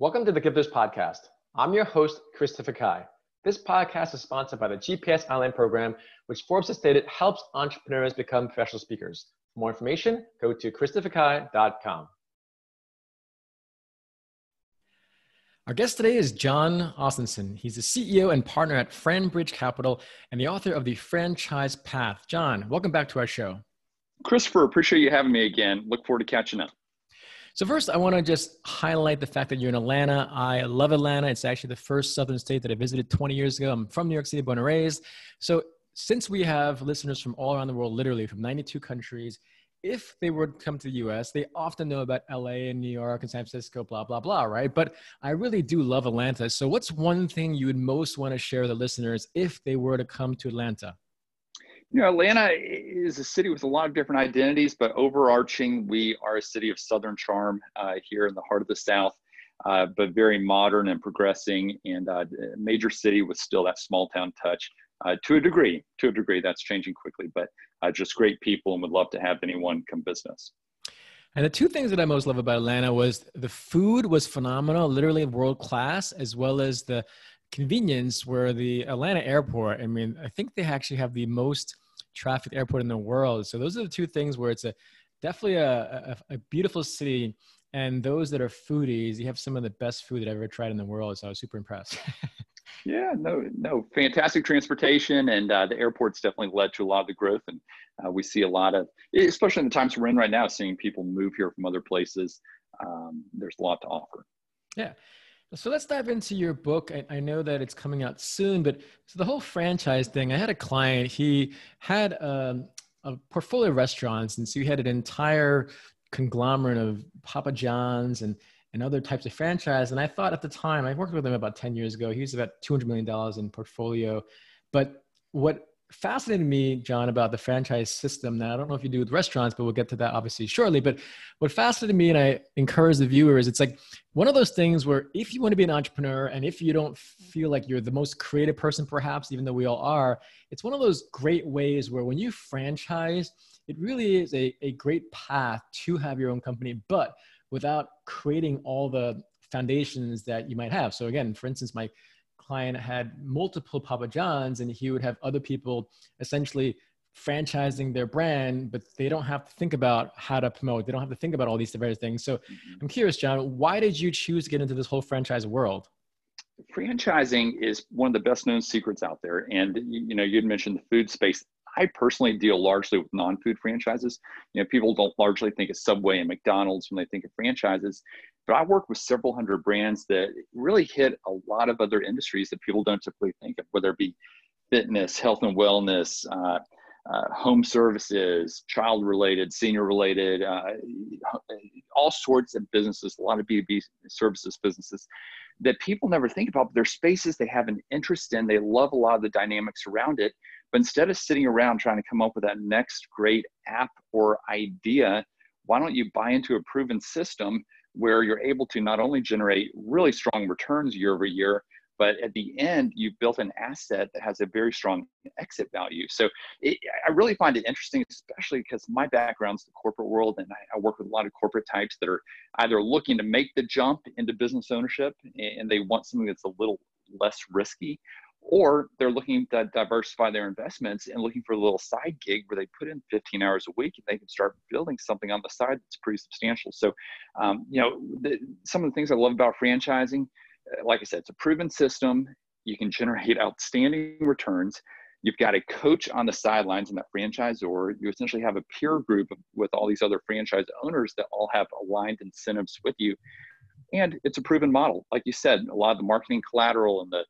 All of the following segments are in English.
Welcome to the Gifters Podcast. I'm your host, Christopher Kai. This podcast is sponsored by the GPS Online program, which Forbes has stated helps entrepreneurs become professional speakers. For more information, go to christopherkai.com. Our guest today is Jon Ostenson. He's the CEO and partner at FranBridge Capital and the author of The Franchise Path. Jon, welcome back to our show. Christopher, appreciate you having me again. Look forward to catching up. So first, I want to just highlight the fact that you're in Atlanta. I love Atlanta. It's actually the first southern state that I visited 20 years ago. I'm from New York City, born and raised. So since we have listeners from all around the world, literally from 92 countries, if they were to come to the US, they often know about LA and New York and San Francisco, blah, blah, blah, right? But I really do love Atlanta. So, what's one thing you would most want to share with the listeners if they were to come to Atlanta? You know, Atlanta is a city with a lot of different identities, but overarching, we are a city of Southern charm uh, here in the heart of the South, uh, but very modern and progressing, and uh, a major city with still that small town touch. Uh, to a degree, to a degree, that's changing quickly, but uh, just great people, and would love to have anyone come business. And the two things that I most love about Atlanta was the food was phenomenal, literally world class, as well as the convenience where the Atlanta airport, I mean, I think they actually have the most traffic airport in the world. So those are the two things where it's a definitely a, a, a beautiful city. And those that are foodies, you have some of the best food that I've ever tried in the world. So I was super impressed. yeah, no, no, fantastic transportation, and uh, the airport's definitely led to a lot of the growth. And uh, we see a lot of, especially in the times we're in right now, seeing people move here from other places. Um, there's a lot to offer. Yeah. So let's dive into your book. I, I, know that it's coming out soon, but so the whole franchise thing. I had a client. He had um, a portfolio of restaurants, and so he had an entire conglomerate of Papa John's and and other types of franchise. And I thought at the time, I worked with him about ten years ago. He was about two hundred million dollars in portfolio, but what fascinated me, Jon, about the franchise system. Now, I don't know if you do with restaurants, but we'll get to that obviously shortly. But what fascinated me, and I encourage the viewers, it's like one of those things where if you want to be an entrepreneur and if you don't feel like you're the most creative person, perhaps, even though we all are, it's one of those great ways where when you franchise, it really is a, a great path to have your own company, but without creating all the foundations that you might have. So again, for instance, my client had multiple Papa John's and he would have other people essentially franchising their brand, but they don't have to think about how to promote. They don't have to think about all these various things. So mm-hmm. I'm curious, Jon, why did you choose to get into this whole franchise world? Franchising is one of the best known secrets out there. And you know, you'd mentioned the food space. I personally deal largely with non-food franchises. You know, people don't largely think of Subway and McDonald's when they think of franchises, but I work with several hundred brands that really hit a lot of other industries that people don't typically think of, whether it be fitness, health and wellness, uh, uh, home services, child related, senior related, uh, all sorts of businesses, a lot of B2B services businesses that people never think about, but they're spaces they have an interest in. They love a lot of the dynamics around it. But instead of sitting around trying to come up with that next great app or idea, why don't you buy into a proven system where you're able to not only generate really strong returns year over year, but at the end, you've built an asset that has a very strong exit value. So it, I really find it interesting, especially because my background's the corporate world, and I, I, work with a lot of corporate types that are either looking to make the jump into business ownership and they want something that's a little less risky, or they're looking to diversify their investments and looking for a little side gig where they put in 15 hours a week and they can start building something on the side that's pretty substantial. So, um, you know, the, some of the things I love about franchising, uh, like I said, it's a proven system. You can generate outstanding returns. You've got a coach on the sidelines in that franchisor. You essentially have a peer group with all these other franchise owners that all have aligned incentives with you. And it's a proven model. Like you said, a lot of the marketing collateral and the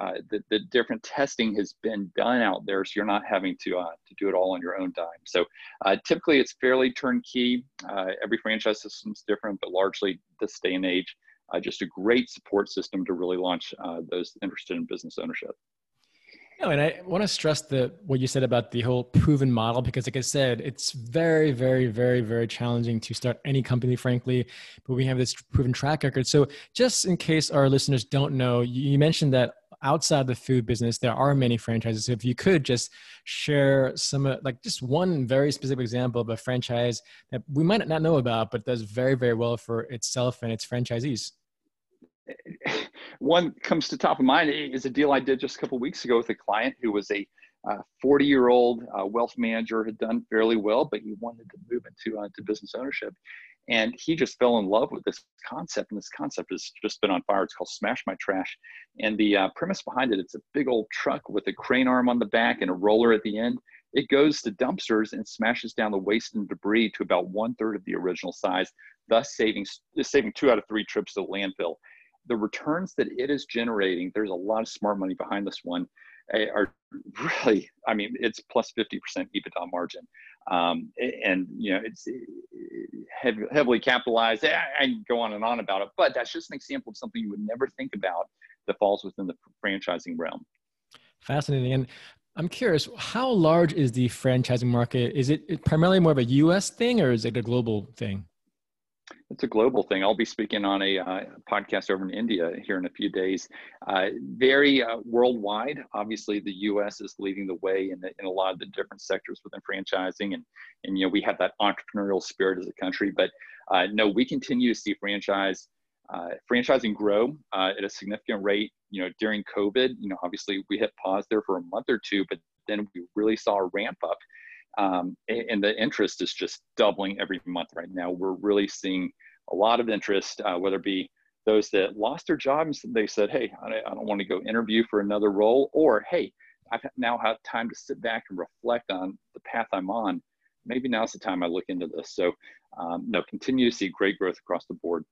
uh, the, the different testing has been done out there, so you're not having to uh, to do it all on your own dime. So uh, typically, it's fairly turnkey. Uh, every franchise system is different, but largely this day and age, uh, just a great support system to really launch those interested in business ownership. No, and I want to stress the what you said about the whole proven model because, like I said, it's very, very, very, very challenging to start any company, frankly. But we have this proven track record. So, just in case our listeners don't know, you mentioned that outside the food business, there are many franchises. So if you could just share some, like just one very specific example of a franchise that we might not know about, but does very, very well for itself and its franchisees. one comes to top of mind is a deal I did just a couple weeks ago with a client who was a 40 uh, year old uh, wealth manager, had done fairly well, but he wanted to move into uh, to business ownership. And he just fell in love with this concept. And this concept has just been on fire. It's called Smash My Trash. And the uh, premise behind it, it's a big old truck with a crane arm on the back and a roller at the end. It goes to dumpsters and smashes down the waste and debris to about one third of the original size, thus saving, saving two out of three trips to the landfill. The returns that it is generating, there's a lot of smart money behind this one, eh, are really, I mean, it's plus 50% EBITDA margin. Um, and, you know, it's heavily capitalized. I, I go on and on about it, but that's just an example of something you would never think about that falls within the franchising realm. Fascinating. And I'm curious, how large is the franchising market? Is it primarily more of a US thing or is it a global thing? It's a global thing. I'll be speaking on a uh, podcast over in India here in a few days. Uh, very uh, worldwide. Obviously, the U.S. is leading the way in, the, in a lot of the different sectors within franchising, and and you know we have that entrepreneurial spirit as a country. But uh, no, we continue to see franchise uh, franchising grow uh, at a significant rate. You know, during COVID, you know, obviously we hit pause there for a month or two, but then we really saw a ramp up. Um, and the interest is just doubling every month right now. We're really seeing a lot of interest, uh, whether it be those that lost their jobs, they said, hey, I don't want to go interview for another role, or hey, I've now had time to sit back and reflect on the path I'm on. Maybe now's the time I look into this. So, um, no, continue to see great growth across the board.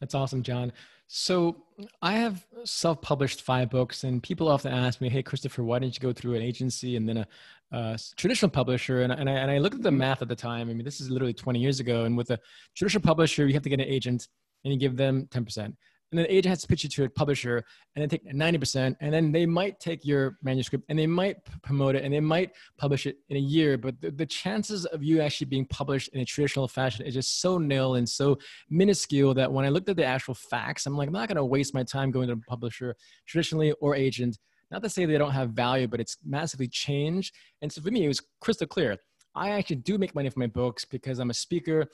That's awesome, Jon. So I have self-published five books, and people often ask me, "Hey, Christopher, why didn't you go through an agency and then a, a traditional publisher?" And, and, I, and I looked at the math at the time. I mean, this is literally 20 years ago, and with a traditional publisher, you have to get an agent, and you give them 10% and then the agent has to pitch you to a publisher and then take 90% and then they might take your manuscript and they might promote it and they might publish it in a year but the, the, chances of you actually being published in a traditional fashion is just so nil and so minuscule that when i looked at the actual facts i'm like i'm not going to waste my time going to a publisher traditionally or agent. Not to say they don't have value but it's massively changed. And so for me it was crystal clear. I actually do make money from my books because I'm a speaker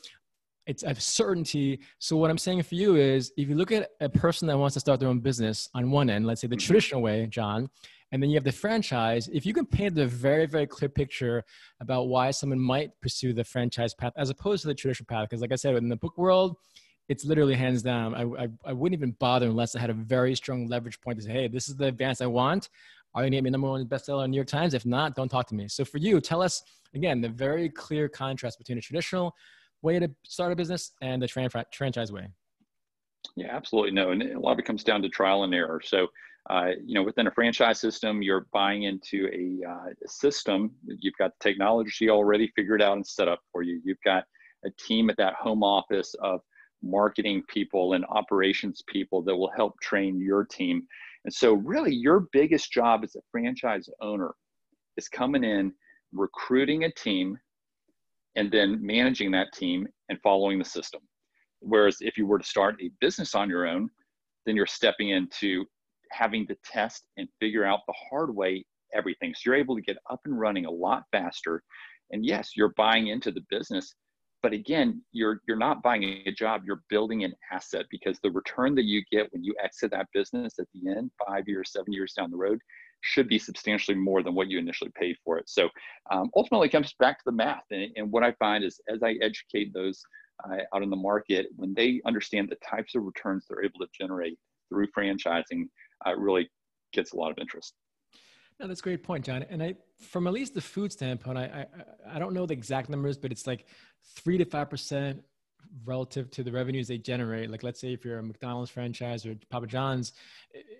it's a certainty. So what I'm saying for you is, if you look at a person that wants to start their own business on one end, let's say the mm-hmm. traditional way, Jon, and then you have the franchise. If you can paint a very very clear picture about why someone might pursue the franchise path as opposed to the traditional path, because like I said, in the book world, it's literally hands down. I, I, I wouldn't even bother unless I had a very strong leverage point to say, hey, this is the advance I want. Are you going to get me number one bestseller in New York Times? If not, don't talk to me. So for you, tell us again the very clear contrast between a traditional way to start a business and the franchise way? Yeah, absolutely. No, and a lot of it comes down to trial and error. So, uh, you know, within a franchise system, you're buying into a, uh, system. You've got the technology already figured out and set up for you. You've got a team at that home office of marketing people and operations people that will help train your team. And so, really, your biggest job as a franchise owner is coming in, recruiting a team and then managing that team and following the system. Whereas if you were to start a business on your own, then you're stepping into having to test and figure out the hard way everything. So you're able to get up and running a lot faster. And yes, you're buying into the business, but again, you're you're not buying a job, you're building an asset because the return that you get when you exit that business at the end, five years, seven years down the road, should be substantially more than what you initially paid for it. So um, ultimately, it comes back to the math. And, and, what I find is as I educate those uh, out in the market, when they understand the types of returns they're able to generate through franchising, uh, really gets a lot of interest. No, that's a great point, Jon. And I, from at least the food standpoint, I, I, I don't know the exact numbers, but it's like three to five percent relative to the revenues they generate? Like, let's say if you're a McDonald's franchise or Papa John's,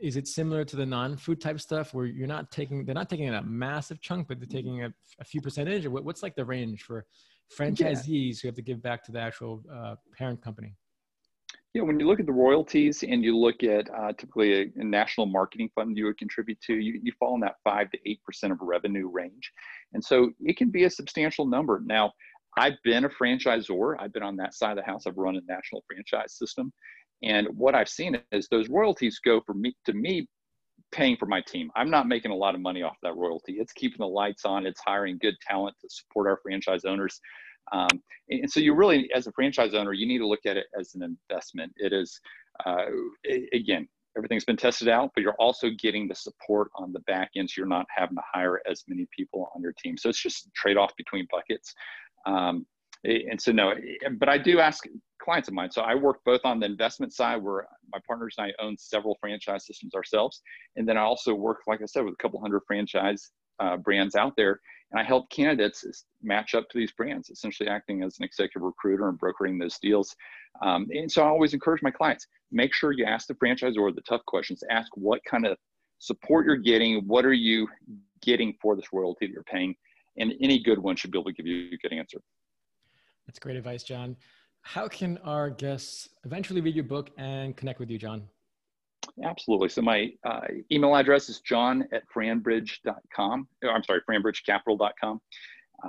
is it similar to the non-food type stuff where you're not taking, they're not taking a massive chunk, but they're taking a, a few percentage? Or what's like the range for franchisees yeah. who have to give back to the actual uh, parent company? Yeah, when you look at the royalties and you look at uh, typically a, a, national marketing fund you would contribute to, you, you fall in that five to eight percent of revenue range, and so it can be a substantial number. Now, I've been a franchisor. I've been on that side of the house. I've run a national franchise system. And what I've seen is those royalties go for me to me paying for my team. I'm not making a lot of money off that royalty. It's keeping the lights on. It's hiring good talent to support our franchise owners. Um, and so you really, as a franchise owner, you need to look at it as an investment. It is uh, again, everything's been tested out, but you're also getting the support on the back end, so you're not having to hire as many people on your team. So it's just a trade-off between buckets. Um, and so no, but I do ask clients of mine. So I work both on the investment side, where my partners and I own several franchise systems ourselves, and then I also work, like I said, with a couple hundred franchise uh, brands out there, and I help candidates match up to these brands, essentially acting as an executive recruiter and brokering those deals. Um, and so I always encourage my clients: make sure you ask the franchisor the tough questions. Ask what kind of support you're getting. What are you getting for this royalty that you're paying? And any good one should be able to give you a good answer. That's great advice, Jon. How can our guests eventually read your book and connect with you, Jon? Absolutely. So my uh, email address is jon at franbridge.com. I'm sorry, franbridgecapital.com.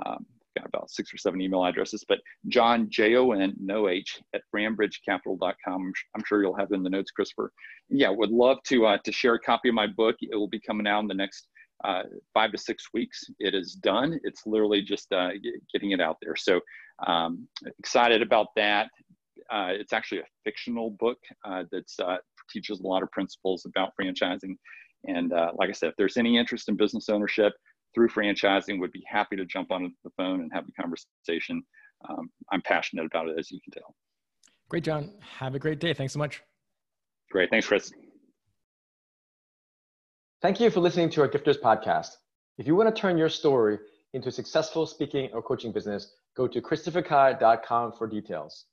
Um, got about six or seven email addresses, but Jon, J-O-N, no H, at franbridgecapital.com. I'm sure you'll have in the notes, Christopher. Yeah, would love to, uh, to share a copy of my book. It will be coming out in the next uh, five to six weeks. It is done. It's literally just uh, getting it out there. So um, excited about that. Uh, it's actually a fictional book uh, that uh, teaches a lot of principles about franchising. And uh, like I said, if there's any interest in business ownership through franchising, would be happy to jump on the phone and have a conversation. Um, I'm passionate about it, as you can tell. Great, Jon. Have a great day. Thanks so much. Great. Thanks, Chris. Thank you for listening to our Gifters podcast. If you want to turn your story into a successful speaking or coaching business, go to christopherkai.com for details.